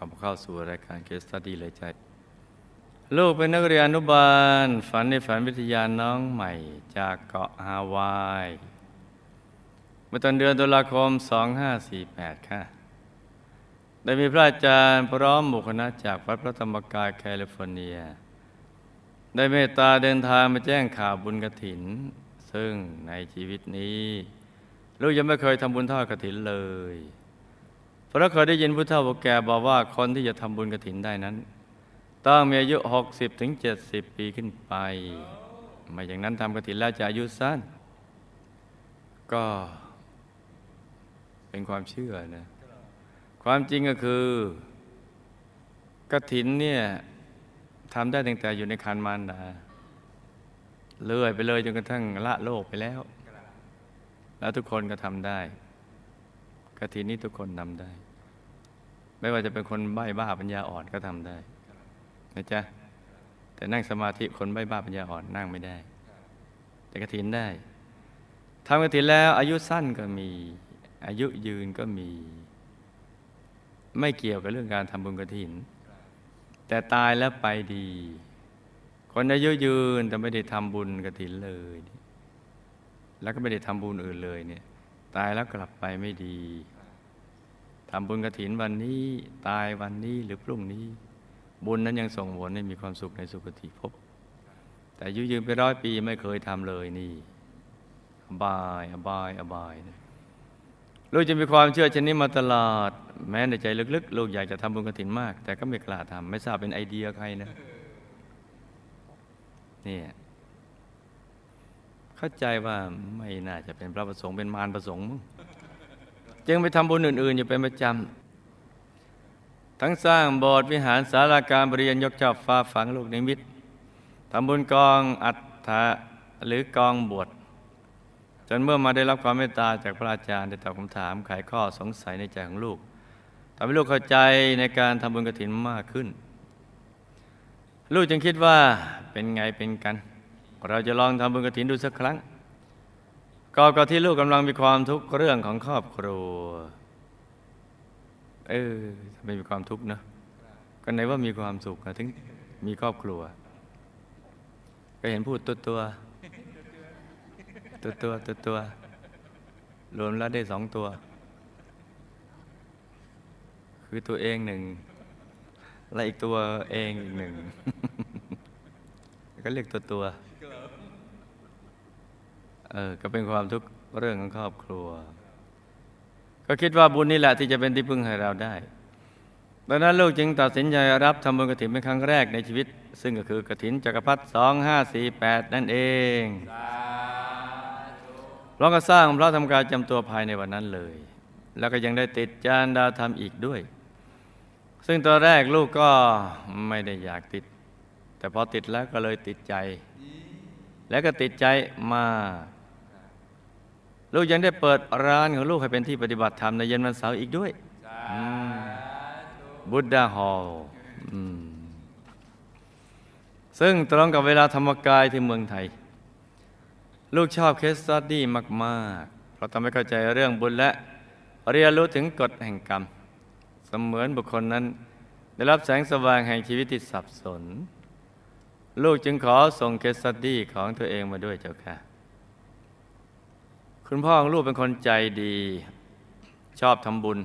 แล้วขอเข้าสู่รายการ case study เลยจ้ะ ลูกเป็นนักเรียนอนุบาล ฝันในฝันวิทยาน้องใหม่ จากเกาะฮาวายเมื่อตอนเดือนตุลาคม 2548 ค่ะ ได้มีพระอาจารย์พร้อมหมู่คณะจากวัดพระธรรมกายแคลิฟอร์เนีย ได้เมตตาเดินทางมาแจ้งข่าวบุญกระถิน ซึ่งในชีวิตนี้ ลูกยังไม่เคยทำบุญทอดกระถินเลย เพราะเคยได้ยินผู้เฒ่าผู้แก่บอกว่าคนที่จะทำบุญกระถินได้นั้น ต้องมีอายุ 60ถึง70 ปีขึ้นไป ไม่อย่างนั้นทำกระถินแล้วจะอายุสั้น ก็เป็นความเชื่อนะ ความจริงก็คือกระถินเนี่ยทำได้ตั้งแต่อยู่ในคันมารดาเลื่อยไปเลยจนกระทั่งละโลกไปแล้ว แล้วทุกคนก็ทำได้ กตินนี้ทุกคนทำได้ ไม่ว่าจะเป็นคนใบ้บ้าปัญญาอ่อนก็ทำได้นะจ๊ะแต่นั่งสมาธิคนใบ้บ้าปัญญาอ่อนนั่งไม่ได้ แต่กตินได้ทำกตินแล้วอายุสั้นก็มี อายุยืนก็มี ไม่เกี่ยวกับเรื่องการทำบุญกติน แต่ตายแล้วไปดี คนอายุยืนแต่ไม่ได้ทำบุญกตินเลย แล้วก็ไม่ได้ทำบุญอื่นเลยเนี่ย ตายแล้วกลับไปไม่ดีทำบุญกระถินวันนี้ตายวันนี้หรือพรุ่งนี้ บุญนั้นยังส่งผลให้มีความสุขในสุคติภพแต่ยุยืนไปร้อยปีไม่เคยทำเลยนี่อบายอบายอบายนะลูกจะมีความเชื่อเช่นนี้มาตลอด แม้ในใจลึกๆ ลูกอยากจะทำบุญกระถินมาก แต่ก็ไม่กล้าทำไม่ทราบเป็นไอเดียใครนะนี่ เข้าใจว่าไม่น่าจะเป็นพระประสงค์เป็นมารประสงค์มั้งจึงไปทำบุญอื่น ๆ อยู่เป็นประจำทั้งสร้างโบสถ์วิหารศาลาการบริยนยกเจ้าฟ้าฝังลูกนิมิตทำบุญกองอัฐะหรือกองบวชจนเมื่อมาได้รับความเมตตาจากพระอาจารย์ได้ตอบคำถามไขข้อสงสัยในใจของลูกทำให้ลูกเข้าใจในการทำบุญกฐินมากขึ้น ลูกจึงคิดว่าเป็นไงเป็นกัน เราจะลองทำบุญกฐินดูสักครั้งก็ก็ที่ลูกกำลังมีความทุกข์เรื่องของครอบครัว เออไม่มีความทุกข์นะก็ไหนว่ามีความสุขถึงมีครอบครัว ก็เห็นพูดตัวตัวตัวตัวตัวตัวรวมแล้วได้สองตัว คือตัวเองหนึ่งและอีกตัวเองอีกหนึ่งก็เรียกตัวตัว เออก็เป็นความทุกข์เรื่องของครอบครัว ก็คิดว่าบุญนี่แหละที่จะเป็นที่พึ่งให้เราได้ดังนั้นลูกจึงตัดสินใจรับทำบุญกระถินเป็นครั้งแรกในชีวิต ซึ่งก็คือกระถินจักรพรรดิสองห้าสี่แปดนั่นเองเราก็สร้างพระธรรมกายจำตัวภายในวันนั้นเลย แล้วก็ยังได้ติดจานดาวธรรมอีกด้วย ซึ่งตอนแรกลูกก็ไม่ได้อยากติด แต่พอติดแล้วก็เลยติดใจ แล้วก็ติดใจมาก ลูกยังได้เปิดร้านของลูกให้เป็นที่ปฏิบัติธรรมในเย็นวันเสาร์อีกด้วยบุตดาฮอลซึ่งตรงกับเวลาธรรมกายที่เมืองไทย ลูกชอบเคสตัดดี้มาก ๆ เพราะทำให้เข้าใจเรื่องบุญและ เรียนรู้ถึงกฎแห่งกรรม เสมือนบุคคลนั้น ได้รับแสงสว่างแห่งชีวิตที่สับสน ลูกจึงขอส่งเคสตัดดี้ของตัวเองมาด้วยเจ้าค่ะ คุณพ่อของลูกเป็นคนใจดี ชอบทำบุญ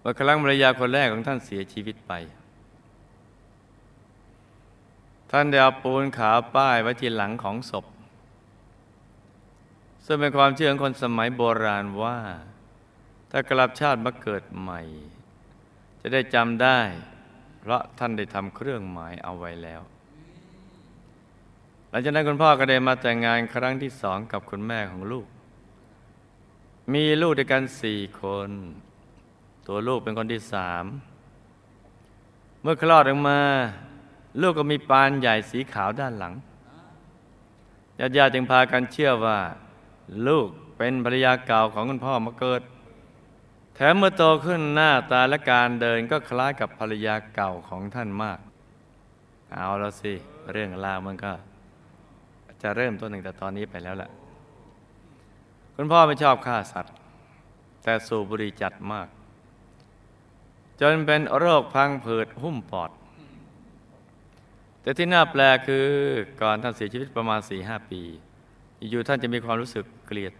เมื่อครั้งภรรยาคนแรกของท่านเสียชีวิตไป ท่านได้เอาปูนขาวป้ายไว้ที่หลังของศพ ซึ่งเป็นความเชื่อของคนสมัยโบราณว่า ถ้ากลับชาติมาเกิดใหม่ จะได้จำได้ เพราะท่านได้ทำเครื่องหมายเอาไว้แล้วหลังจากนั้นคุณพ่อก็ได้มาแต่งงานครั้งที่สองกับคุณแม่ของลูก มีลูกด้วยกันสี่คน ตัวลูกเป็นคนที่สาม เมื่อคลอดออกมา ลูกก็มีปานใหญ่สีขาวด้านหลังญาติญาติจึงพากันเชื่อว่า ลูกเป็นภรรยาเก่าของคุณพ่อมาเกิด แถมเมื่อโตขึ้นหน้าตาและการเดินก็คล้ายกับภรรยาเก่าของท่านมาก เอาแล้วสิ เรื่องราวมันก็ จะเริ่มต้นหนึ่งแต่ตอนนี้ไปแล้วแหละ คุณพ่อไม่ชอบฆ่าสัตว์ แต่สูบบุหรี่จัดมาก จนเป็นโรคพังผืดหุ้มปอด แต่ที่น่าแปลกคือก่อนท่านเสียชีวิตประมาณ4ีหปี อยู่ท่านจะมีความรู้สึกเกลียด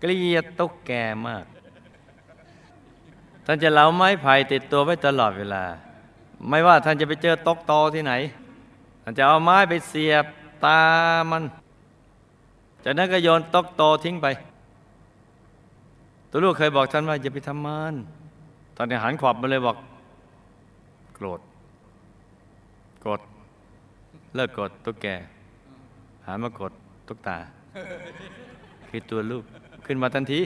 เกลียดตุ๊กแกมาก ท่านจะเหลาไม้ไผ่ติดตัวไว้ตลอดเวลา ไม่ว่าท่านจะไปเจอตกตอที่ไหน ท่านจะเอาไม้ไปเสียบตามัน จากนั้นก็โยนตกโตทิ้งไป ตัวลูกเคยบอกท่านว่าอย่าไปทำมันตอนนี้หันขวับมาเลยบอก โกรธกดเลิกกดตุ๊กแกหันมากดตุ๊กตา คือตัวลูกขึ้นมาทันที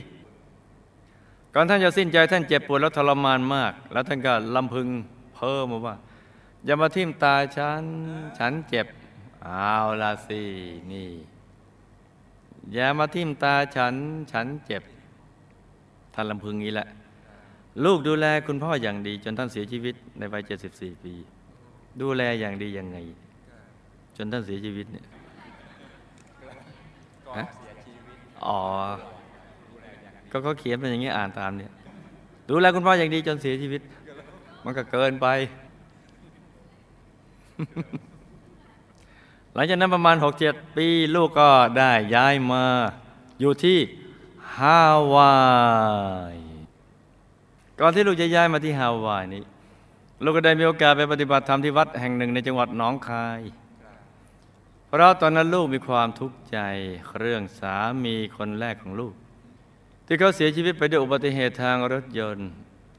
ก่อนท่านจะสิ้นใจท่านเจ็บปวดแล้วทรมานมาก แล้วท่านก็ลำพึงเพิ่มมาว่า อย่ามาทิ่มตาฉัน ฉันเจ็บ เอาละสิ นี่ อย่ามาทิ่มตาฉันฉันเจ็บท่านลำพึงนี้แหละ ลูกดูแลคุณพ่ออย่างดี จนท่านเสียชีวิตในวัย 74 ปี ดูแลอย่างดียังไง จนท่านเสียชีวิตเนี่ยฮะอ๋อ ก็เขาเขียนเป็นอย่างนี้อ่านตามเนี่ย ดูแลคุณพ่ออย่างดีจนเสียชีวิต มันก็เกินไป หลังจากนั้นประมาณ 6-7 ปีลูกก็ได้ย้ายมา อยู่ที่ฮาวายก่อนที่ลูกจะย้ายมาที่ฮาวายนี้ ลูกก็ได้มีโอกาสไปปฏิบัติธรรมที่วัดแห่งหนึ่งในจังหวัดหนองคาย เพราะตอนนั้นลูกมีความทุกข์ใจเรื่องสามีคนแรกของลูก ที่เขาเสียชีวิตไปด้วยอุบัติเหตุทางรถยนต์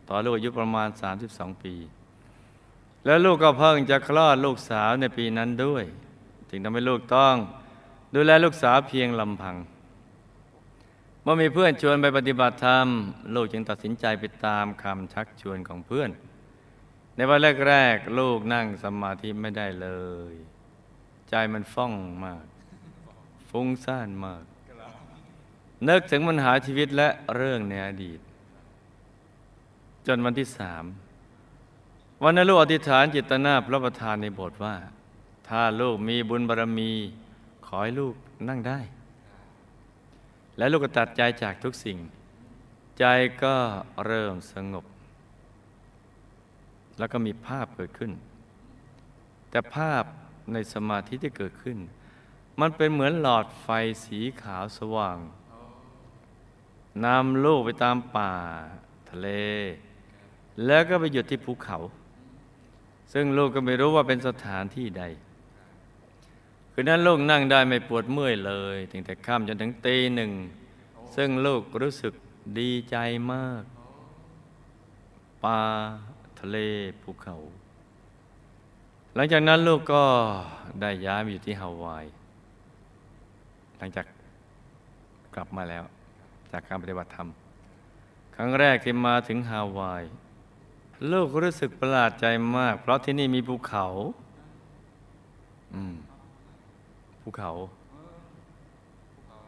ตอนลูกอายุประมาณ 32 ปี แล้วลูกก็เพิ่งจะคลอดลูกสาวในปีนั้นด้วย จึงทำให้ลูกต้อง ดูแลลูกสาวเพียงลำพัง เมื่อมีเพื่อนชวนไปปฏิบัติธรรม ลูกจึงตัดสินใจไปตามคำชักชวนของเพื่อน ในวันแรกๆลูกนั่งสมาธิไม่ได้เลย ใจมันฟ่องมาก ฟุ้งซ่านมากนึกถึงปัญหาชีวิตและเรื่องในอดีต จนวันที่สามวันนั้นลูกอธิษฐานจิตนาพระประธานในบสถ์ว่า ถ้าลูกมีบุญบารรมี ขอให้ลูกนั่งได้ และลูกก็ตัดใจจากทุกสิ่ง ใจก็เริ่มสงบ แล้วก็มีภาพเกิดขึ้น แต่ภาพในสมาธิที่เกิดขึ้น มันเป็นเหมือนหลอดไฟสีขาวสว่างนำลูกไปตามป่าทะเล แล้วก็ไปหยุดที่ภูเขา ซึ่งลูกก็ไม่รู้ว่าเป็นสถานที่ใด คืนนั้นลูกนั่งได้ไม่ปวดเมื่อยเลยถึงแต่ค่ำจนถึงตีหนึ่ง ซึ่งลูกรู้สึกดีใจมากป่าทะเลภูเขา หลังจากนั้นลูกก็ได้ย้ายมาอยู่ที่ฮาวาย หลังจากกลับมาแล้ว จากการปฏิบัติธรรม ครั้งแรกที่มาถึงฮาวาย ลูกรู้สึกประหลาดใจมาก เพราะที่นี่มีภูเขา อืม ภูเขา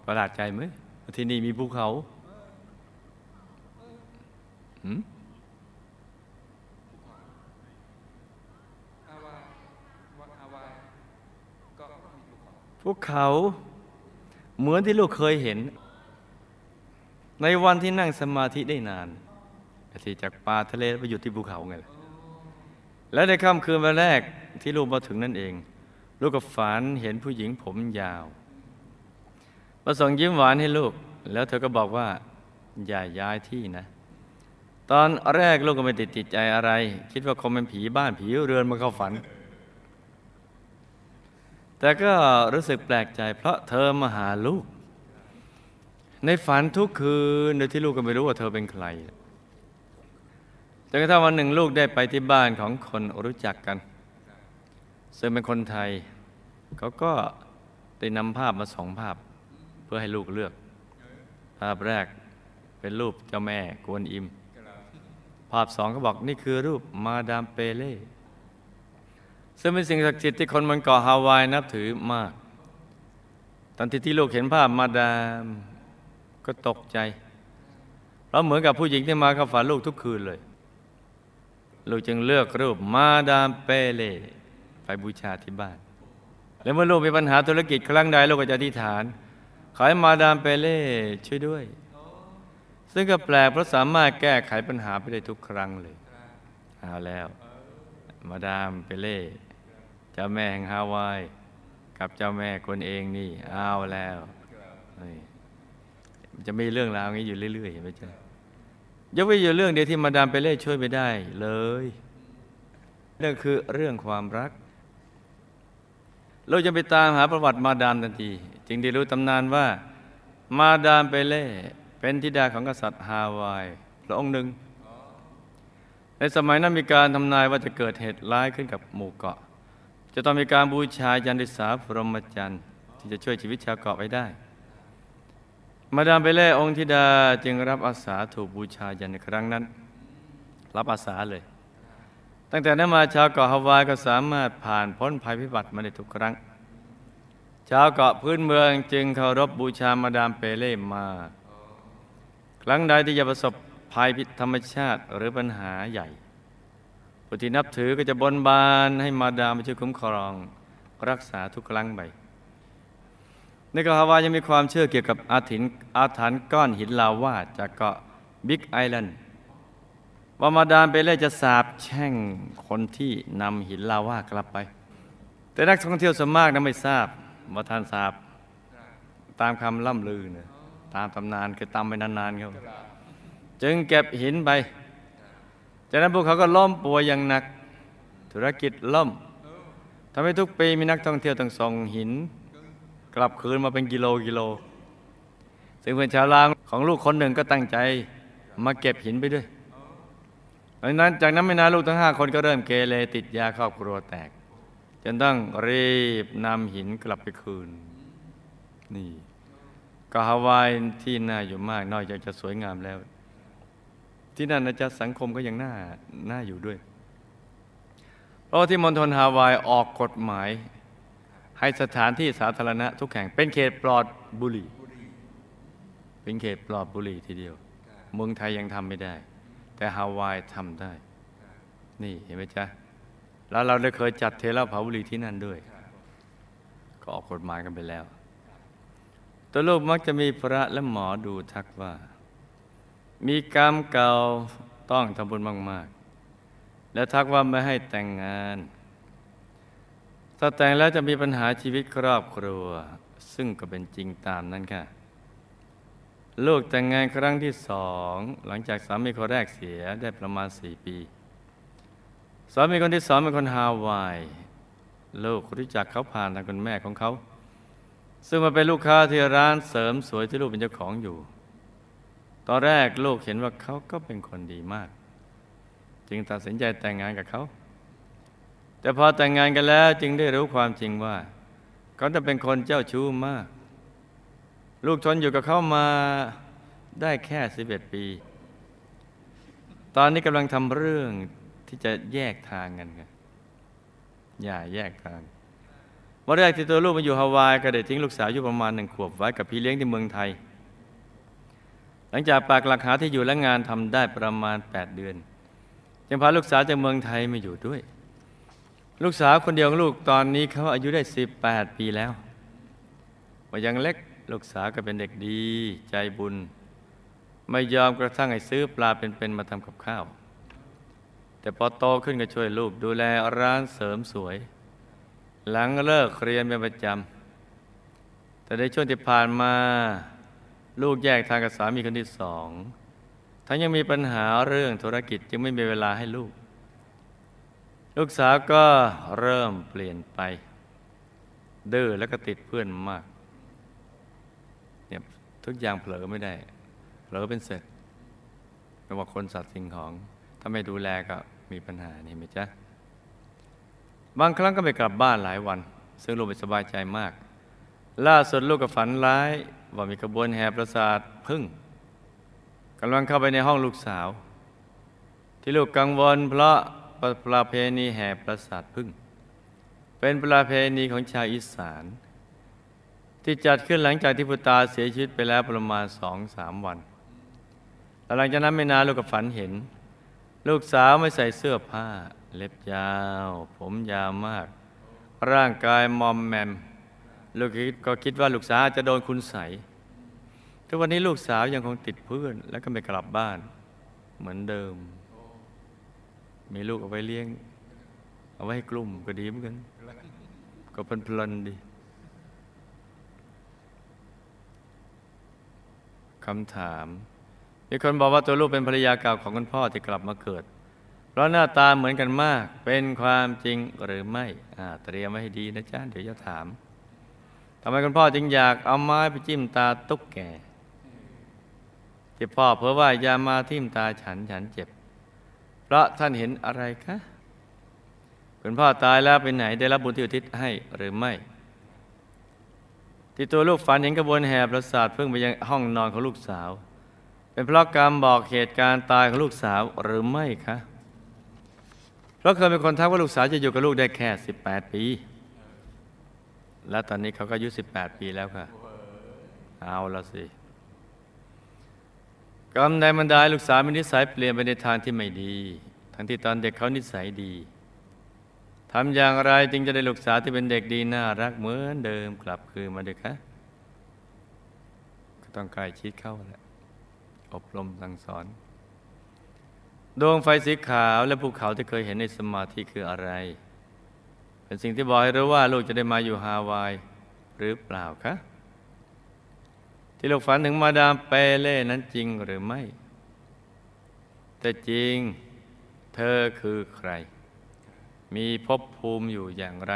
ประหลาดใจไหมที่นี่มีภูเขาหืมภูเขาเหมือนที่ลูกเคยเห็น ในวันที่นั่งสมาธิได้นานที่จากป่าทะเลไปอยู่ที่ภูเขาไงล่ะและในค่ำคืนวันแรกที่ลูกมาถึงนั่นเอง ลูกก็ฝันเห็นผู้หญิงผมยาวมาส่งยิ้มหวานให้ลูก แล้วเธอก็บอกว่า อย่าย้ายที่นะ ตอนแรกลูกก็ไม่ติดติดใจอะไร คิดว่าคงเป็นผีบ้านผีเรือนมาเข้าฝัน แต่ก็รู้สึกแปลกใจ เพราะเธอมาหาลูก ในฝันทุกคืนโดยที่ลูกก็ไม่รู้ว่าเธอเป็นใครจนกระทั่งวันหนึ่งลูกได้ไปที่บ้านของคนรู้จักกัน ซึ่งเป็นคนไทย เขาก็ได้นำภาพมาสองภาพ เพื่อให้ลูกเลือก ภาพแรกเป็นรูปเจ้าแม่กวนอิม ภาพสองก็บอกนี่คือรูปมาดามเปเล่ซึ่งเป็นสิ่งศักดิ์สิทธิ์ที่คนบนเกาะฮาวายนับถือมาก ตอนที่ที่ลูกเห็นภาพมาดามก็ตกใจ เพราะเหมือนกับผู้หญิงที่มาเข้าฝันลูกทุกคืนเลย ลูกจึงเลือกรูปมาดามเปเล่ ไปบูชาที่บ้าน แล้วเมื่อลูกมีปัญหาธุรกิจครั้งใดลูกก็จะอธิษฐาน ขอให้มาดามเปเล่ช่วยด้วย ซึ่งก็แปลกเพราะสามารถแก้ไขปัญหาไปได้ทุกครั้งเลยเอาแล้ว มาดามเปเล่เจ้าแม่แห่งฮาวายกับเจ้าแม่คนเองนี่เอาแล้วจะมีเรื่องราวอย่างนี้อยู่เรื่อยๆเห็นไหมจ๊ะยกเว้นอยู่เรื่องเดียวที่มาดามเปเล่ช่วยไม่ได้เลยนั่นคือเรื่องความรัก เราจะไปตามหาประวัติมาดามทันที จึงได้รู้ตำนานว่า มาดามเปเล่เป็นธิดาของกษัตริย์ฮาวายพระองค์หนึ่ง ในสมัยนั้นมีการทำนายว่าจะเกิดเหตุร้ายขึ้นกับหมู่เกาะ จะต้องมีการบูชายันดิสาพรหมจันทร์ที่จะช่วยชีวิตชาวเกาะไว้ได้ มาดามเปเล่องค์ธิดาจึงรับอาสาถูกบูชายันในครั้งนั้น รับอาสาเลย ตั้งแต่นั้นมาชาวเกาะฮาวายก็สามารถผ่านพ้นภัยพิบัติมาได้ทุกครั้ง ชาวเกาะพื้นเมืองจึงเคารพบูชามาดามเปเล่มาก ครั้งใดที่จะประสบภัยพิธรรมชาติหรือปัญหาใหญ่ผู้ที่นับถือก็จะบนบานให้มาดามมาช่วยคุ้มครอง รักษาทุกครั้งไปในเกาะฮาวายยังมีความเชื่อเกี่ยวกับอาถรรพ์อาถรรพ์ก้อนหินลาวาจากเกาะบิ๊กไอแลนด์ ว่ามาดามเปเล่จะสาบแช่งคนที่นำหินลาวากลับไป แต่นักท่องเที่ยวส่วนมากนั้นไม่ทราบว่าท่านทราบตามคำล่ำลือนะตามตำนานคือตามไปนานๆครับจึงเก็บหินไป จากนั้นพวกเขาก็ล้มป่วยอย่างหนัก ธุรกิจล่มทำให้ทุกปีมีนักท่องเที่ยวต้องส่งหิน กลับคืนมาเป็นกิโลกิโล ซึ่งเพื่อนชาวลาวของลูกคนหนึ่งก็ตั้งใจมาเก็บหินไปด้วย ดังนั้นจากนั้นไม่นานลูกทั้งห้าคนก็เริ่มเกเรติดยาครอบครัวแตก จนต้องรีบนำหินกลับไปคืน นี่ก็ฮาวายที่น่าอยู่มากนอกจากจะสวยงามแล้ว ที่นั่นนะจ๊ะสังคมก็ยังน่าน่าอยู่ด้วย เพราะที่มณฑลฮาวายออกกฎหมาย ให้สถานที่สาธารณะทุกแห่ง เป็นเขตปลอดบุหรี่ เป็นเขตปลอดบุหรี่ทีเดียว เมืองไทยยังทำไม่ได้ แต่ฮาวายทำได้ นี่เห็นไหมจ๊ะ แล้วเราได้เคยจัดเทเลเผาบุหรี่ที่นั่นด้วย ก็ออกกฎหมายกันไปแล้ว ตัวลูกมักจะมีพระและหมอดูทักว่า มีกรรมเก่าต้องทำบุญมาก ๆ และทักว่าไม่ให้แต่งงาน ถ้าแต่งแล้วจะมีปัญหาชีวิตครอบครัว ซึ่งก็เป็นจริงตามนั้นค่ะ ลูกแต่งงานครั้งที่สองหลังจากสามีคนแรกเสียได้ประมาณสี่ปีสามีคนที่สองเป็นคนฮาวายลูกรู้จักเขาผ่านทางคุณแม่ของเขา ซึ่งมาเป็นลูกค้าที่ร้านเสริมสวยที่ลูกเป็นเจ้าของอยู่ ตอนแรกลูกเห็นว่าเขาก็เป็นคนดีมาก จึงตัดสินใจแต่งงานกับเขา แต่พอแต่งงานกันแล้วจึงได้รู้ความจริงว่า เขาจะเป็นคนเจ้าชู้มาก ลูกทนอยู่กับเขามาได้แค่สิบเอ็ดปี ตอนนี้กำลังทำเรื่องที่จะแยกทางกันกันอย่าแยกทางวันแรกที่ตัวลูกมาอยู่ฮาวายก็ได้ทิ้งลูกสาวอยู่ประมาณหนึ่งขวบไว้กับพี่เลี้ยงที่เมืองไทย หลังจากปากหลักหาที่อยู่และงานทำได้ประมาณ 8 เดือน จึงพาลูกสาวจากเมืองไทยมาอยู่ด้วย ลูกสาวคนเดียวของลูกตอนนี้เขาอายุได้ 18 ปีแล้วว่ายังเล็ก ลูกสาวก็เป็นเด็กดี ใจบุญ ไม่ยอมกระทั่งให้ซื้อปลาเป็นๆมาทำกับข้าว แต่พอโตขึ้นก็ช่วยลูกดูแลร้านเสริมสวย หลังเลิกเรียนเป็นประจำแต่ในช่วงที่ผ่านมาลูกแยกทางกับสามีคนที่สองทั้งยังมีปัญหาเรื่องธุรกิจจึงไม่มีเวลาให้ลูก ลูกสาวก็เริ่มเปลี่ยนไป ดื้อแล้วก็ติดเพื่อนมาก ทุกอย่างเผลอไม่ได้ เผลอเป็นเสร็จไม่ว่าคนสัตว์สิ่งของ ถ้าไม่ดูแลก็มีปัญหานี่ไหมจ๊ะ บางครั้งก็ไม่กลับบ้านหลายวัน ซึ่งลูกไม่สบายใจมาก ล่าสุดลูกก็ฝันร้าย ว่ามีขบวนแห่ประสาทพึ่งกำลังเข้าไปในห้องลูกสาว ที่ลูกกังวล เพราะประเพณีแห่ประสาทพึ่ง เป็นประเพณีของชาวอีสาน ที่จัดขึ้นหลังจากที่พุตาเสียชีวิตไปแล้วประมาณสองสามวัน หลังจากนั้นไม่นานลูกก็ฝันเห็น ลูกสาวไม่ใส่เสื้อผ้า เล็บยาว ผมยาวมาก ร่างกายมอมแมม ลูกก็คิดว่าลูกสาวจะโดนคุณใส ทุกวันนี้ลูกสาวยังคงติดเพื่อน และก็ไม่กลับบ้าน เหมือนเดิม มีลูกเอาไว้เลี้ยง เอาไว้ให้กลุ่มก็ดีเหมือนกัน ก็เพลันดี คำถาม มีคนบอกว่าตัวลูกเป็นภรรยาเก่าของคุณพ่อที่กลับมาเกิด เพราะหน้าตาเหมือนกันมาก เป็นความจริงหรือไม่อ่าเตรียมไว้ให้ดีนะจ๊ะเดี๋ยวจะถามทำไมคุณพ่อจึงอยากเอาไม้ไปจิ้มตาตุ๊กแกที่พ่อเพื่อว่าอย่ามาทิ่มตาฉันฉันเจ็บ เพราะท่านเห็นอะไรคะคุณพ่อตายแล้วไปไหนได้รับบุญที่อุทิศให้หรือไม่ ที่ตัวลูกฝันเห็นกระบวนแห่ประสาทเพิ่งไปยังห้องนอนของลูกสาว เป็นเพราะกรรมบอกเหตุการณ์ตายของลูกสาวหรือไม่คะ เพราะเคยเป็นคนทักว่าลูกสาวจะอยู่กับลูกได้แค่ 18 ปี และตอนนี้เขาก็อายุ 18 ปีแล้วค่ะ เอาละสิ กรรมในบรรดาให้ลูกสาวมีนิสัยเปลี่ยนไปในทางที่ไม่ดี ทั้งที่ตอนเด็กเขานิสัยดี ทำอย่างไรจึงจะได้ลูกสาวที่เป็นเด็กดีน่ารักเหมือนเดิมกลับคืนมาด้วยคะก็ต้องกล้ชิดเข้าแหละอบรมสั่งสอน ดวงไฟสีขาวและภูเขาที่เคยเห็นในสมาธิคืออะไร เป็นสิ่งที่บอกให้รู้ว่าลูกจะได้มาอยู่ฮาวายหรือเปล่าคะ ที่ลูกฝันถึงมาดามเปเล่นั้นจริงหรือไม่ แต่จริงเธอคือใคร มีภพภูมิอยู่อย่างไร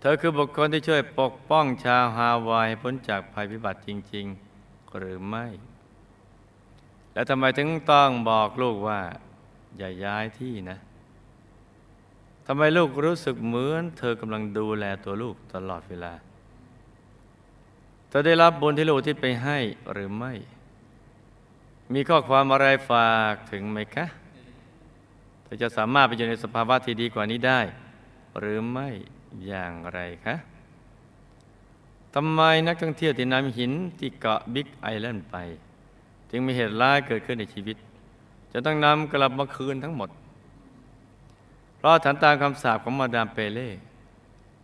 เธอคือบุคคลที่ช่วยปกป้องชาวฮาวายพ้นจากภัยพิบัติจริง ๆ หรือไม่ แล้วทำไมถึงต้องบอกลูกว่า อย่าย้ายที่นะทำไมลูกรู้สึกเหมือน เธอกำลังดูแลตัวลูกตลอดเวลา เธอได้รับบุญที่ลูกที่ไปให้หรือไม่ มีข้อความอะไรฝากถึงไหมคะ อจะสามารถไปอยู่ในสภาวะที่ดีกว่านี้ได้ หรือไม่อย่างไรคะทำไมนักท่องเที่ยวที่นำหินที่เกาะบิ๊กไอแลนด์ไป จึงมีเหตุร้ายเกิดขึ้นในชีวิต จะต้องนำกลับมาคืนทั้งหมด เพราะฐานตามคำสาปของมาดามเปเล่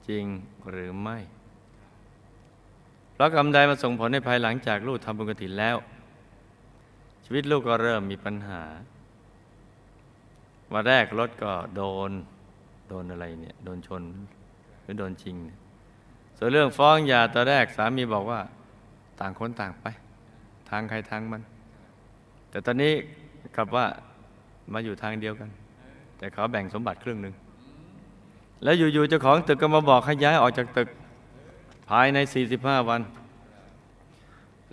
จริงหรือไม่ เพราะกรรมใดมาส่งผลในภายหลังจากลูกทำบุญกฐิแล้ว ชีวิตลูกก็เริ่มมีปัญหา วันแรกรถก็โดนโดนอะไรเนี่ยโดนชนหรือโดนจริงเนี่ยส่วนเรื่องฟ้องหย่าตอนแรกสามีบอกว่า ต่างคนต่างไป ทางใครทางมัน แต่ตอนนี้กลับว่ามาอยู่ทางเดียวกัน แต่เขาแบ่งสมบัติครึ่งหนึ่งแล้วอยู่ๆเจ้าของตึกก็มาบอกให้ย้ายออกจากตึก ภายใน 45 วัน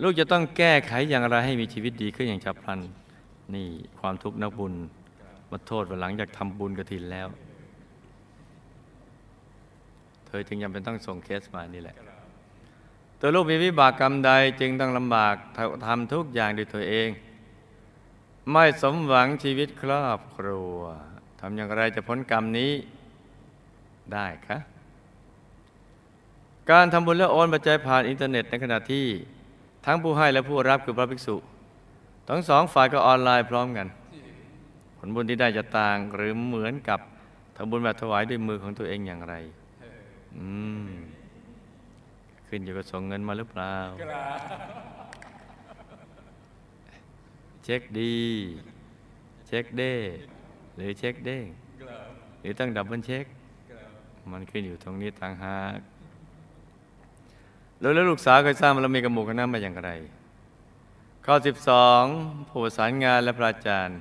ลูกจะต้องแก้ไขอย่างไรให้มีชีวิตดีขึ้นอย่างฉับพลัน นี่ความทุกข์นักบุญ มาโทษว่าหลังจากทำบุญกระถินแล้ว เธอจึงยังเป็นต้องส่งเคสมานี่แหละ ตัวลูกมีวิบากกรรมใดจึงต้องลำบากทำทุกอย่างด้วยตัวเอง ไม่สมหวังชีวิตครอบครัวทำอย่างไรจะพ้นกรรมนี้ได้คะการทำบุญและโอนปัจจัยผ่านอินเทอร์เน็ตในขณะที่ทั้งผู้ให้และผู้รับคือพระภิกษุ ทั้งสองฝ่ายก็ออนไลน์พร้อมกัน บุญที่ได้จะต่างหรือเหมือนกับทำบุญแบบถวายด้วยมือของตัวเองอย่างไร อืม ขึ้นอยู่กับส่งเงินมาหรือเปล่า เช็คดี เช็คเด้ง หรือเช็คเด้งหรือต้อง double check มันขึ้นอยู่ตรงนี้ต่างหากแล้วลูกสาวเคยสร้างบารมีกับหมู่คณะมาอย่างไร ข้อ 12 ผู้ประสานงานและพระอาจารย์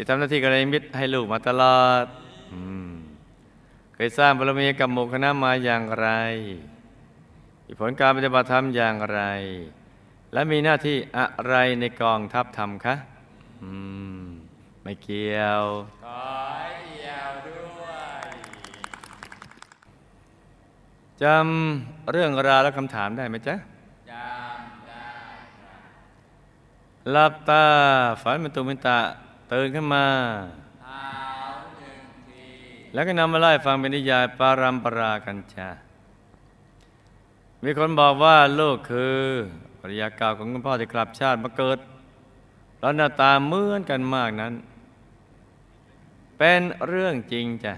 ที่ทำหน้าที่กระไรมิตรให้ลูกมาตลอดอมเคยสร้างบารมีกับหมู่คณะมาอย่างไรมีผลการปฏิบัติธรรมอย่างไร และมีหน้าที่อะไรในกองทัพธรรมคะอืมไม่เกี่ยวขอเดียวด้วยจำเรื่องราวและคำถามได้ไหมจ๊ะจำได้หลับตาฝันเป็นตุเป็นตะ ตื่นขึ้นมาเท้าหนึ่งทีแล้วก็นำมาไล่ฟังเป็นนิยายปารัมปรากัญชา มีคนบอกว่าลูกคือภรรยาเก่าของคุณพ่อที่กลับชาติมาเกิด แล้วหน้าตาเหมือนกันมากนั้น เป็นเรื่องจริงจ้ะ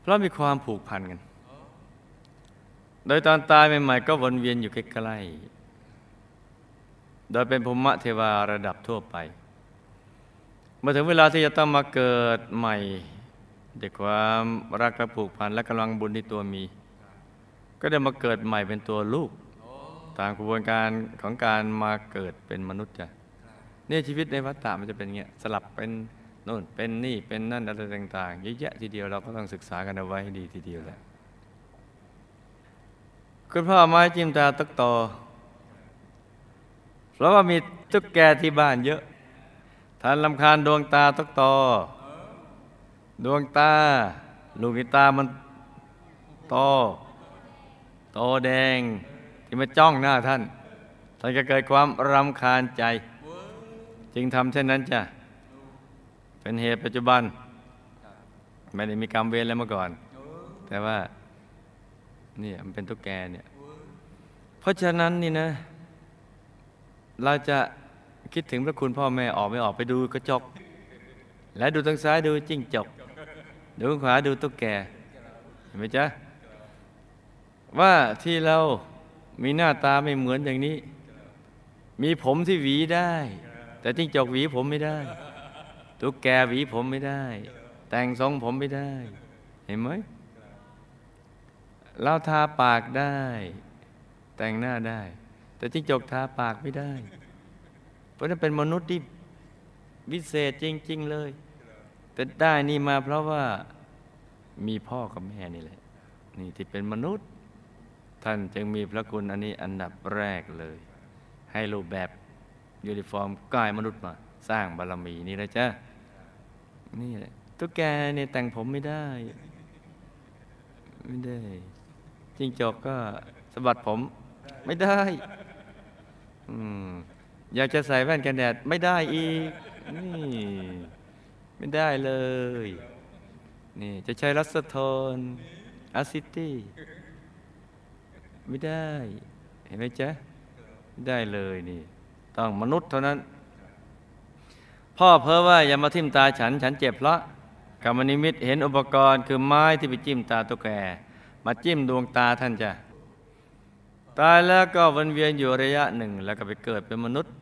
เพราะมีความผูกพันกัน โดยตอนตายใหม่ๆ ก็วนเวียนอยู่ใกล้ๆโดยเป็นภูมิเทวาระดับทั่วไปเมื่อถึงเวลาที่จะต้องมาเกิดใหม่ด้วยความรักและผูกพันและกำลังบุญที่ตัวมี ก็ได้มาเกิดใหม่เป็นตัวลูก ตามกระบวนการของการมาเกิดเป็นมนุษย์จ้ะเนี่ยชีวิตในวัฏฏะมันจะเป็นเงี้ยสลับเป็นโน่นเป็นนี่เป็นนั่นอะไรต่างๆเยอะแยะทีเดียวเราก็ต้องศึกษากันเอาไว้ให้ดีทีเดียวแหละคุณพ่อไม้จิ้มตาตกตอเพราะว่ามีตุ๊กแกที่บ้านเยอะ ท่านลำคาญดวงตาตกตอ ดวงตา ลูกตามันโตโตแดง ที่มาจ้องหน้าท่าน ท่านก็เกิดความรำคาญใจ จึงทำเช่นนั้นจ้ะ เป็นเหตุปัจจุบัน ไม่ได้มีกรรมเวรอะไรมาก่อน แต่ว่านี่มันเป็นตุ๊กแกเนี่ย เพราะฉะนั้นนี่นะ เราจะ คิดถึงพระคุณพ่อแม่ออกไม่ออกไปดูกระจก และดูทางซ้ายดูจิ้งจก ดูขวาดูตุ๊กแกเห็นไหมจ๊ะว่าที่เรามีหน้าตาไม่เหมือนอย่างนี้ มีผมที่หวีได้ แต่จิ้งจกหวีผมไม่ได้ ตุ๊กแกหวีผมไม่ได้ แต่งทรงผมไม่ได้ เห็นไหมเราทาปากได้ แต่งหน้าได้ แต่จิ้งจกทาปากไม่ได้ เพราะนั้นเป็นมนุษย์ที่วิเศษจริง ๆ เลย แต่ได้นี่มาเพราะว่ามีพ่อกับแม่นี่แหละ นี่ที่เป็นมนุษย์ ท่านจึงมีพระคุณอันนี้อันดับแรกเลย ให้รูปแบบยูนิฟอร์มกายมนุษย์มา สร้างบารมีนี่นะจ๊ะนี่แหละตุ๊กแกเนี่ยแต่งผมไม่ได้ ไม่ได้จิงจกก็สะบัดผม ไม่ได้ อืม อยากจะใส่แว่นกันแดดไม่ได้อีก นี่ ไม่ได้เลย นี่จะใช้รัสโทนอะซิตี้ไม่ได้ เห็นไหมจ๊ะ ไม่ได้เลยนี่ ต้องมนุษย์เท่านั้น พ่อเพ้อว่าอย่ามาทิ่มตาฉัน ฉันเจ็บเพราะกรรมนิมิตเห็นอุปกรณ์คือไม้ที่ไปจิ้มตาตุ๊กแกมาจิ้มดวงตาท่านจ้ะตายแล้วก็วนเวียนอยู่ระยะหนึ่ง แล้วก็ไปเกิดเป็นมนุษย์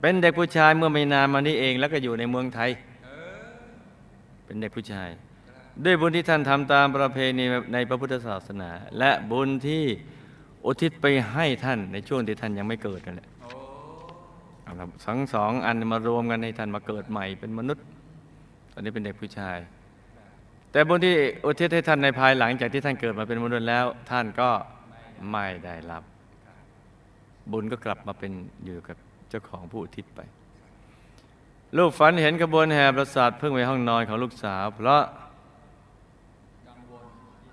เป็นเด็กผู้ชายเมื่อไม่นานมานี้เอง แล้วก็อยู่ในเมืองไทย เป็นเด็กผู้ชาย ด้วยบุญที่ท่านทำตามประเพณีในพระพุทธศาสนา และบุญที่อุทิศไปให้ท่านในช่วงที่ท่านยังไม่เกิดนั่นแหละเอาละทั้งสองอันมารวมกันให้ท่านมาเกิดใหม่เป็นมนุษย์ ตอนนี้เป็นเด็กผู้ชาย แต่บุญที่อุทิศให้ท่านในภายหลังจากที่ท่านเกิดมาเป็นมนุษย์แล้ว ท่านก็ไม่ได้รับ บุญก็กลับมาเป็นอยู่กับ จ้าของผู้อุทิศไป ลูกฝันเห็นกระบวนแห่ประสาทเพิ่งไปห้องนอนของลูกสาว เพราะ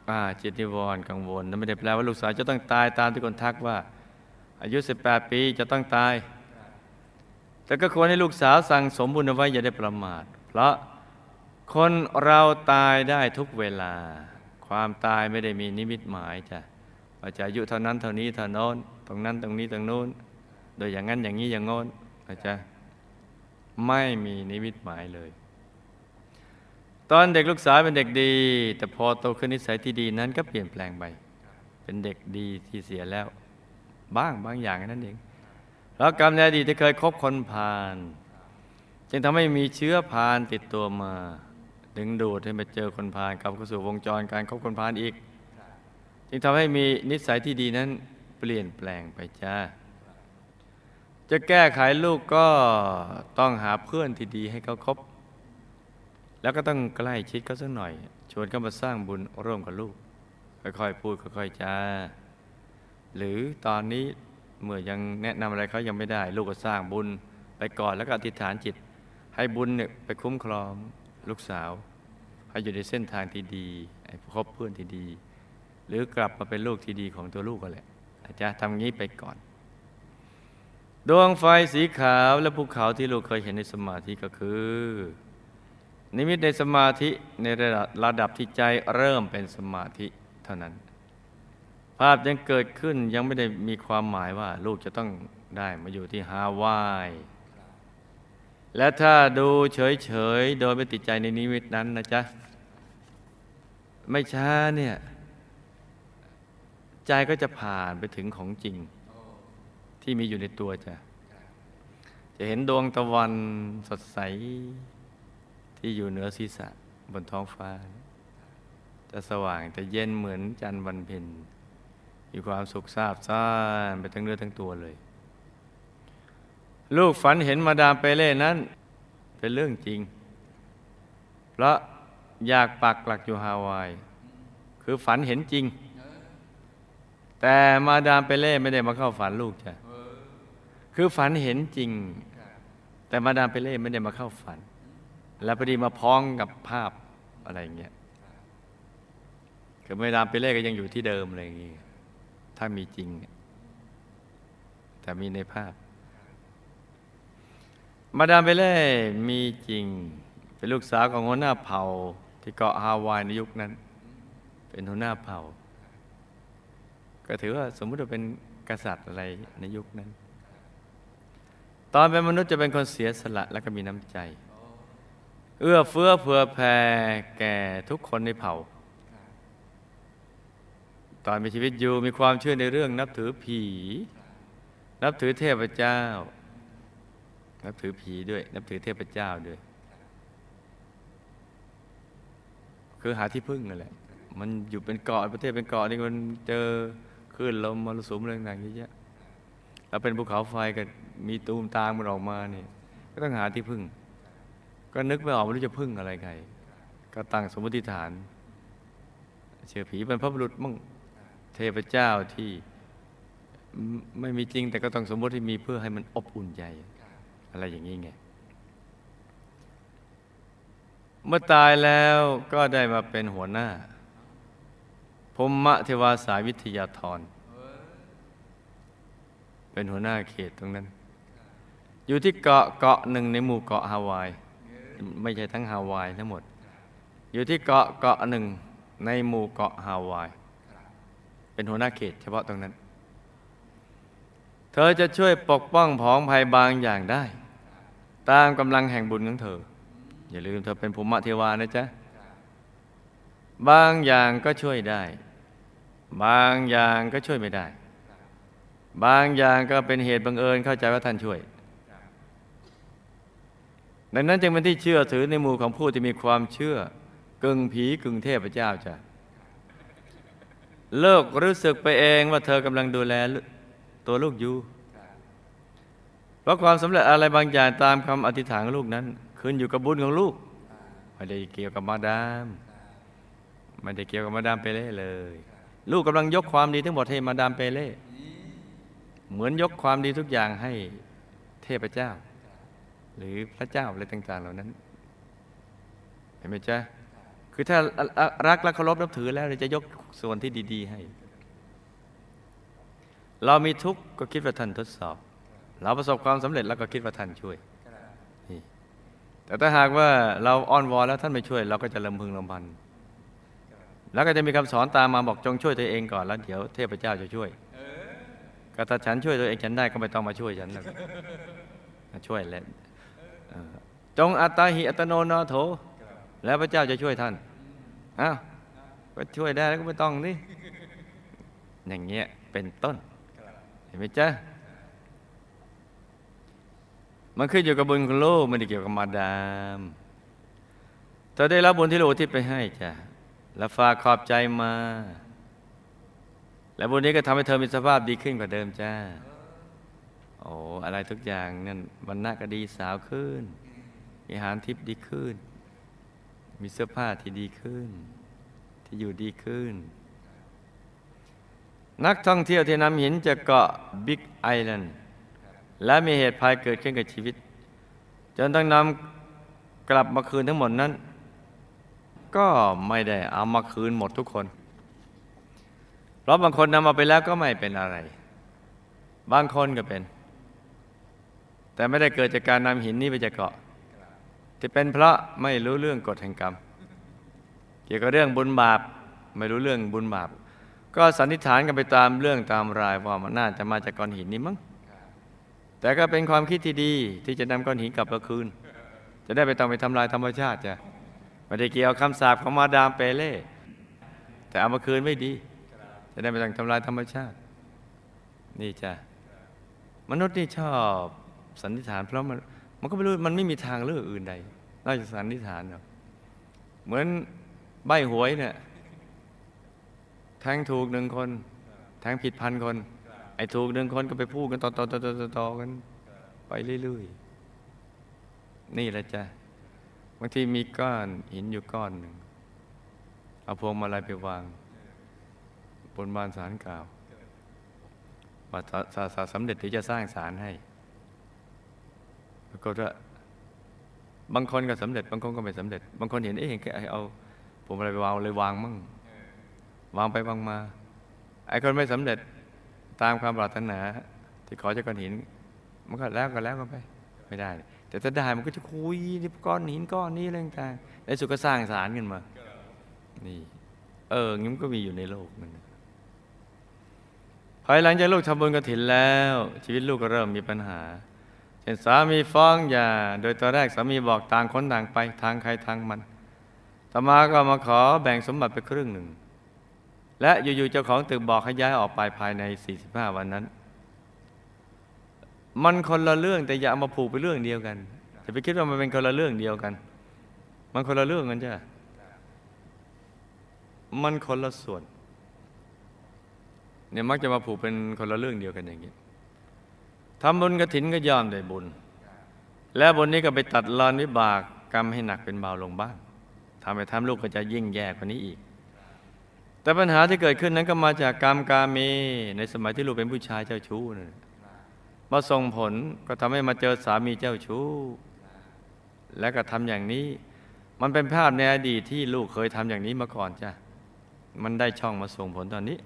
อ่าจิตนิวรณ์กังวลนั่นไม่ได้แปลว่าลูกสาวจะต้องตายตามที่คนทักว่า อายุ 18 ปีจะต้องตาย แต่ก็ควรให้ลูกสาวสั่งสมบุญเอาไว้อย่าได้ประมาท เพราะคนเราตายได้ทุกเวลา ความตายไม่ได้มีนิมิตหมายจ้ะว่าจะอายุเท่านั้นเท่านี้เท่าโน้นตรงนั้นตรงนี้ตรงโน้น โดยอย่างนั้นอย่างนี้อย่างโน้นนะจ๊ะไม่มีนิมิตหมายเลย ตอนเด็กลูกสาวเป็นเด็กดี แต่พอโตขึ้นนิสัยที่ดีนั้นก็เปลี่ยนแปลงไป เป็นเด็กดีที่เสียแล้ว บ้างบางอย่างนั่นเองแล้วกรรมในอดีตที่เคยคบคนพาลจึงทำให้มีเชื้อพาลติดตัวมา ดึงดูดให้มาเจอคนพาลกลับเข้าสู่วงจรการคบคนพาลอีก จึงทำให้มีนิสัยที่ดีนั้นเปลี่ยนแปลงไปจ้า จะแก้ไขลูกก็ต้องหาเพื่อนที่ดีให้เขาคบ แล้วก็ต้องใกล้ชิดเขาสักหน่อย ชวนเขามาสร้างบุญร่วมกับลูก ค่อยๆพูดค่อยๆจาหรือตอนนี้เมื่อยังแนะนำอะไรเขายังไม่ได้ ลูกก็สร้างบุญไปก่อนแล้วก็อธิษฐานจิต ให้บุญเนี่ยไปคุ้มครองลูกสาว ให้อยู่ในเส้นทางที่ดีให้คบเพื่อนที่ดี หรือกลับมาเป็นลูกที่ดีของตัวลูกก็แหละอาจจะทำงี้ไปก่อน ดวงไฟสีขาวและภูเขาที่ลูกเคยเห็นในสมาธิก็คือ นิมิตในสมาธิในระดับระดับที่ใจเริ่มเป็นสมาธิเท่านั้น ภาพยังเกิดขึ้นยังไม่ได้มีความหมายว่า ลูกจะต้องได้มาอยู่ที่ฮาวายและถ้าดูเฉยๆ โดยไม่ติดใจในนิมิตนั้นนะจ๊ะ ไม่ช้าเนี่ย ใจก็จะผ่านไปถึงของจริง ที่มีอยู่ในตัวจะจะเห็นดวงตะวันสดใสที่อยู่เหนือศีรษะบนท้องฟ้า จะสว่างแต่เย็นเหมือนจันทร์วันเพ็ญมีความสุขซาบซ่านไปทั้งเนื้อทั้งตัวเลย ลูกฝันเห็นมาดามเปเล่นั้น เป็นเรื่องจริง เพราะอยากปักหลักอยู่ฮาวาย คือฝันเห็นจริง แต่มาดามเปเล่ไม่ได้มาเข้าฝันลูกจ้ะ คือฝันเห็นจริง แต่มาดามเปเล่ไม่ได้มาเข้าฝัน แล้วพอดีมาพ้องกับภาพอะไรอย่างเงี้ยคือมาดามเปเล่ก็ยังอยู่ที่เดิมอะไรอย่างเงี้ยถ้ามีจริง แต่มีในภาพ มาดามเปเล่มีจริง เป็นลูกสาวของหัวหน้าเผ่า ที่เกาะฮาวายในยุคนั้น เป็นหัวหน้าเผ่า ก็ถือว่าสมมุติว่าเป็นกษัตริย์อะไรในยุคนั้น ตอนเป็นมนุษย์จะเป็นคนเสียสละและก็มีน้ำใจ เอื้อเฟื้อเผื่อแผ่แก่ทุกคนในเผ่า ตอนมีชีวิตอยู่มีความเชื่อในเรื่องนับถือผี นับถือเทพเจ้า นับถือผีด้วย นับถือเทพเจ้าด้วย คือหาที่พึ่งนั่นแหละมันอยู่เป็นเกาะประเทศเป็นเกาะนี่มันเจอคลื่นลมมรสุมอะไรต่างๆเยอะแยะ แล้วเป็นภูเขาไฟก็มีตูมตามมันออกมานี่ก็ต้องหาที่พึ่ง ก็นึกไม่ออกไม่รู้จะพึ่งอะไรใครก็ตั้งสมมติฐาน เชื่อผีเป็นพระบุรุษมั่งเทพเจ้าที่ไม่มีจริง แต่ก็ต้องสมมติที่มีเพื่อให้มันอบอุ่นใจ อะไรอย่างนี้ไงเมื่อตายแล้วก็ได้มาเป็นหัวหน้าพรหมเทวาสายวิทยาธร เป็นหัวหน้าเขตตรงนั้น อยู่ที่เกาะเกาะหนึ่งในหมู่เกาะฮาวาย ไม่ใช่ทั้งฮาวายทั้งหมด อยู่ที่เกาะเกาะหนึ่งในหมู่เกาะฮาวาย เป็นหัวหน้าเขต เฉพาะตรงนั้น เธอจะช่วยปกป้องผองภัยบางอย่างได้ ตามกำลังแห่งบุญของเธอ อย่าลืมเธอเป็นภูมิเทวานะจ๊ะบางอย่างก็ช่วยได้ บางอย่างก็ช่วยไม่ได้ บางอย่างก็เป็นเหตุบังเอิญเข้าใจว่าท่านช่วย ดังนั้นจึงเป็นที่เชื่อถือในหมู่ของผู้ที่มีความเชื่อกึ่งผีกึ่งเทพเจ้าจ้ะเลิกรู้สึกไปเองว่าเธอกำลังดูแลตัวลูกอยู่เพราะความสำเร็จอะไรบางอย่างตามคำอธิษฐานของลูกนั้น ขึ้นอยู่กับบุญของลูกไม่ได้เกี่ยวกับมาดามไม่ได้เกี่ยวกับมาดามเปเล่เลย ลูกกำลังยกความดีทั้งหมดให้มาดามเปเล่ เหมือนยกความดีทุกอย่างให้เทพเจ้า หรือพระเจ้าอะไรต่าง ๆ เหล่านั้น เห็นไหมจ๊ะคือถ้ารักและเคารพนับถือแล้วเราจะยกส่วนที่ดี ๆ ให้ เรามีทุกข์ก็คิดว่าท่านทดสอบ เราประสบความสำเร็จแล้วก็คิดว่าท่านช่วยแต่ถ้าหากว่าเราอ้อนวอนแล้วท่านไม่ช่วย เราก็จะลำพึงลำพัน แล้วก็จะมีคำสอนตามมาบอกจงช่วยตัวเองก่อนแล้วเดี๋ยวเทพเจ้าจะช่วย ก็ถ้าฉันช่วยตัวเองฉันได้ก็ไม่ต้องมาช่วยฉันแล้วช่วยแล้วจงอัตตาหิอัตโนนาโถ แล้วพระเจ้าจะช่วยท่านอ้าวก็ช่วยได้แล้วก็ไม่ต้องนี่อย่างเงี้ยเป็นต้น เห็นไหมจ๊ะมันขึ้นอยู่กับบุญของลูกไม่ได้เกี่ยวกับมาดามเธอได้รับบุญที่ลูกที่ไปให้จ้ะแล้วฝากขอบใจมา และบุญนี้ก็ทำให้เธอมีสภาพดีขึ้นกว่าเดิมจ้า โอ้อะไรทุกอย่างนั่นวันหน้าก็ดีสาวขึ้นมีอาหารทิพย์ดีขึ้น มีเสื้อผ้าที่ดีขึ้น ที่อยู่ดีขึ้น นักท่องเที่ยวที่นำหินจากเกาะบิ๊กไอแลนด์และมีเหตุภัยเกิดขึ้นกับชีวิต จนต้องนำกลับมาคืนทั้งหมดนั้น ก็ไม่ได้เอามาคืนหมดทุกคน เพราะบางคนนำมาไปแล้วก็ไม่เป็นอะไร บางคนก็เป็น แต่ไม่ได้เกิดจากการนำหินนี้ไปจากเกาะที่เป็นเพราะไม่รู้เรื่องกฎแห่งกรรม เกี่ยวกับเรื่องบุญบาปไม่รู้เรื่องบุญบาป ก็สันนิษฐานกันไปตามเรื่องตามรายว่ามันน่าจะมาจากก้อนหินนี้มั้งแต่ก็เป็นความคิดที่ดีที่จะนำก้อนหินกลับมาคืน จะได้ไปต้องไปทำลายธรรมชาติจ้ะไม่ได้เกี่ยวคำสาปของมาดามเปเล่แต่เอามาคืนไม่ดี จะได้ไม่ต้องทำลายธรรมชาติ นี่จ้ะมนุษย์นี่ชอบสันนิษฐาน เพราะมันมันก็ไม่รู้มันไม่มีทางเลือกอื่นใดนอกจากสันนิษฐานหรอกเหมือนใบหวยเนี่ยแทงถูกหนึ่งคน แทงผิดพันคน ไอ้ถูกหนึ่งคนก็ไปพูดกันต่อต่อต่อต่อต่อต่อกัน ไปเรื่อยๆ นี่แหละจ้ะบางทีมีก้อนหินอยู่ก้อนหนึ่งเอาพวงมาลัยไปวาง บนบานสารกล่าวว่าสาสาสำเร็จเดี๋ยวจะสร้างศาลให้ปรากฏว่าบางคนก็สำเร็จ บางคนก็ไม่สำเร็จ บางคนเห็นเอ๊ะเห็นแกเอาพวงมาลัยไปวางเลยวางมั่งวางไปวางมา ไอ้คนไม่สำเร็จตามความปรารถนา ที่ขอจากก้อนหิน มันก็แล้วก็แล้วก็ไป ไม่ได้ แต่ถ้าได้มันก็จะคุยนี่ก้อนหินก้อนนี้อะไรต่างในสุดก็สร้างศาลขึ้นมา นี่ เอองี้มันก็มีอยู่ในโลกมัน ภายหลังจากลูกทำบุญกฐินแล้ว ชีวิตลูกก็เริ่มมีปัญหา เช่นสามีฟ้องหย่าโดยตอนแรกสามีบอกต่างคนต่างไปทางใครทางมันต่อมาก็มาขอแบ่งสมบัติไปครึ่งหนึ่ง และอยู่ๆเจ้าของตึกบอกให้ย้ายออกไปภายใน 45 วันนั้น มันคนละเรื่องแต่อย่าเอามาผูกไปเรื่องเดียวกันจะไปคิดว่ามันเป็นคนละเรื่องเดียวกัน มันคนละเรื่องกันจ้ะมันคนละส่วน เนี่ยมักจะมาผูกเป็นคนละเรื่องเดียวกันอย่างนี้ทำบุญกระถินก็ย่อมได้บุญ และบุญนี้ก็ไปตัดรอนวิบากกรรมให้หนักเป็นเบาลงบ้างทำไปทำลูกก็จะยิ่งแย่กว่านี้อีก แต่ปัญหาที่เกิดขึ้นนั้นก็มาจากกรรมกาเมในสมัยที่ลูกเป็นผู้ชายเจ้าชู้นั่นมาส่งผลก็ทำให้มาเจอสามีเจ้าชู้ และก็ทำอย่างนี้ มันเป็นภาพในอดีตที่ลูกเคยทำอย่างนี้มาก่อนจ้ะมันได้ช่องมาส่งผลตอนนี้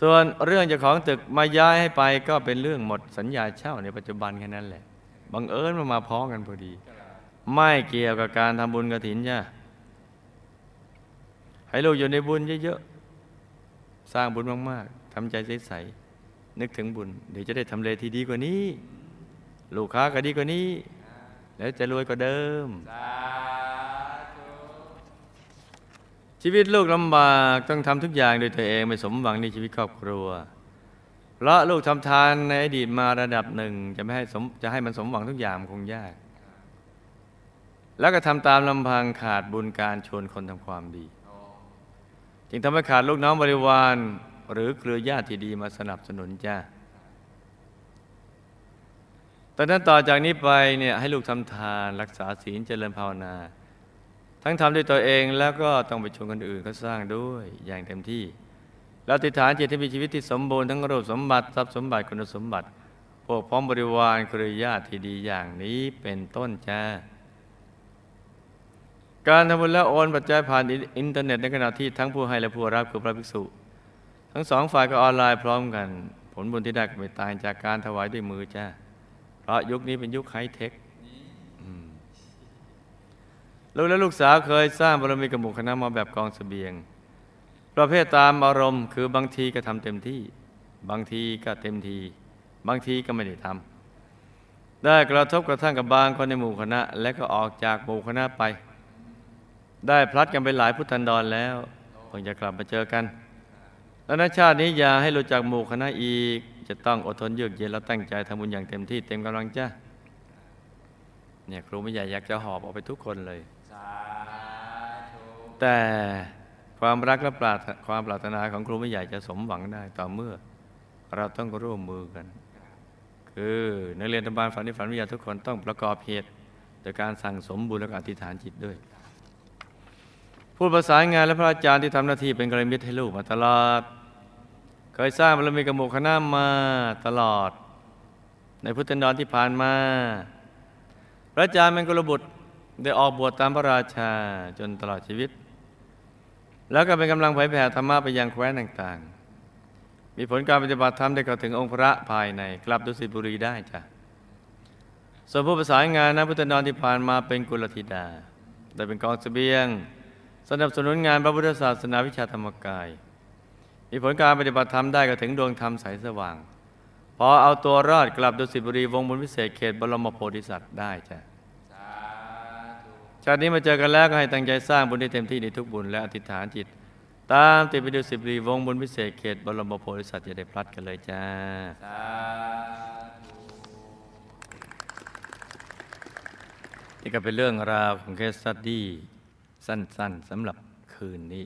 ส่วนเรื่องเจ้าของตึกมาย้ายให้ไปก็เป็นเรื่องหมดสัญญาเช่าในปัจจุบันแค่นั้นแหละบังเอิญมามาพ้องกันพอดี ไม่เกี่ยวกับการทำบุญกระถินจ้ะให้ลูกอยู่ในบุญเยอะๆสร้างบุญมากๆทำใจใสๆนึกถึงบุญ เดี๋ยวจะได้ทำเลที่ดีกว่านี้ ลูกค้าก็ดีกว่านี้ แล้วจะรวยกว่าเดิม ชีวิตลูกลำบากต้องทำทุกอย่างโดยตัวเองไม่สมหวังในชีวิตครอบครัว เพราะลูกทำทานในอดีตมาระดับหนึ่งจะไม่ให้สมจะให้มันสมหวังทุกอย่างคงยาก แล้วก็ทำตามลำพังขาดบุญการชวนคนทำความดี จึงทำให้ขาดลูกน้องบริวาร หรือเครือญาติที่ดีมาสนับสนุนจ้าตอนนั้นต่อจากนี้ไปเนี่ยให้ลูกทำทานรักษาศีลเจริญภาวนา ทั้งทำด้วยตัวเองแล้วก็ต้องไปชวนคนอื่นเขาสร้างด้วยอย่างเต็มที่แล้วติฐานจิตที่มีชีวิตที่สมบูรณ์ทั้งรูปสมบัติทรัพย์สมบัติคุณสมบัติพวกพร้อมบริวารครือญาติที่ดีอย่างนี้เป็นต้นจ้าการทำบุญและโอนปัจจัยผ่านอินเทอร์เน็ตในขณะที่ทั้งผู้ให้และผู้รับคือพระภิกษุ ทั้งสองฝ่ายก็ออนไลน์พร้อมกัน ผลบุญที่ได้ก็ไม่ต่างจากการถวายด้วยมือจ้าเพราะยุคนี้เป็นยุคไฮเทค ลูกและลูกสาวเคยสร้างบารมีกับหมู่คณะมาแบบกองเสบียง ประเภทตามอารมณ์ คือบางทีก็ทำเต็มที่ บางทีก็เต็มที บางทีก็ไม่ได้ทำได้กระทบกระทั่งกับบางคนในหมู่คณะ และก็ออกจากหมู่คณะไป ได้พลัดกันไปหลายพุทธันดรแล้วคงจะกลับมาเจอกันดังนั้นชาตินี้อย่าให้รู้จักหมู่คณะอีก จะต้องอดทนเยือกเย็นและตั้งใจทำบุญอย่างเต็มที่เต็มกำลังจ้าเนี่ยครูไม่ใหญ่อยากจะหอบออกไปทุกคนเลย แต่ความรักและปราความปรารถนาของครูไม่ใหญ่จะสมหวังได้ต่อเมื่อ เราต้องร่วมมือกัน คือนักเรียนธรรมบาลฝันในฝันวิทยาทุกคนต้องประกอบเหตุโดยการสั่งสมบุญและอธิษฐานจิตด้วยผู้ประสานงานและพระอาจารย์ที่ทำหน้าที่เป็นกระมิตรให้ลูกมาตลอด เคยสร้างบารมีกับหมู่คณะมาตลอด ในพุทธนดรที่ผ่านมา พระอาจารย์เป็นกุลบุตร ได้ออกบวชตามพระราชาจนตลอดชีวิต แล้วก็เป็นกำลังเผยแผ่ธรรมะไปยังแคว้นต่างๆ มีผลการปฏิบัติธรรมได้เข้าถึงองค์พระภายในกลับดุสิตบุรีได้จ้ะส่วนผู้ประสานงานนะพุทธนรที่ผ่านมาเป็นกุลธิดา ได้เป็นกองเสบียง สนับสนุนงานพระพุทธศาสนาวิชาธรรมกาย มีผลการปฏิบัติธรรมได้ก็ถึงดวงธรรมใสสว่าง พอเอาตัวรอดกลับดุสิตบุรีวงบุญวิเศษเขตบรมโพธิสัตว์ได้จ้ะ ชาตินี้มาเจอกันแล้วก็ให้ตั้งใจสร้างบุญได้เต็มที่ในทุกบุญและอธิษฐานจิต ตามติดไปดูสิบรีวงบุญพิเศษเขตบรมโพธิสัตว์จะได้พลัดกันเลยจ้าที่ก็เป็นเรื่องราวของเคสตัดดี้สั้นๆสสำหรับคืนนี้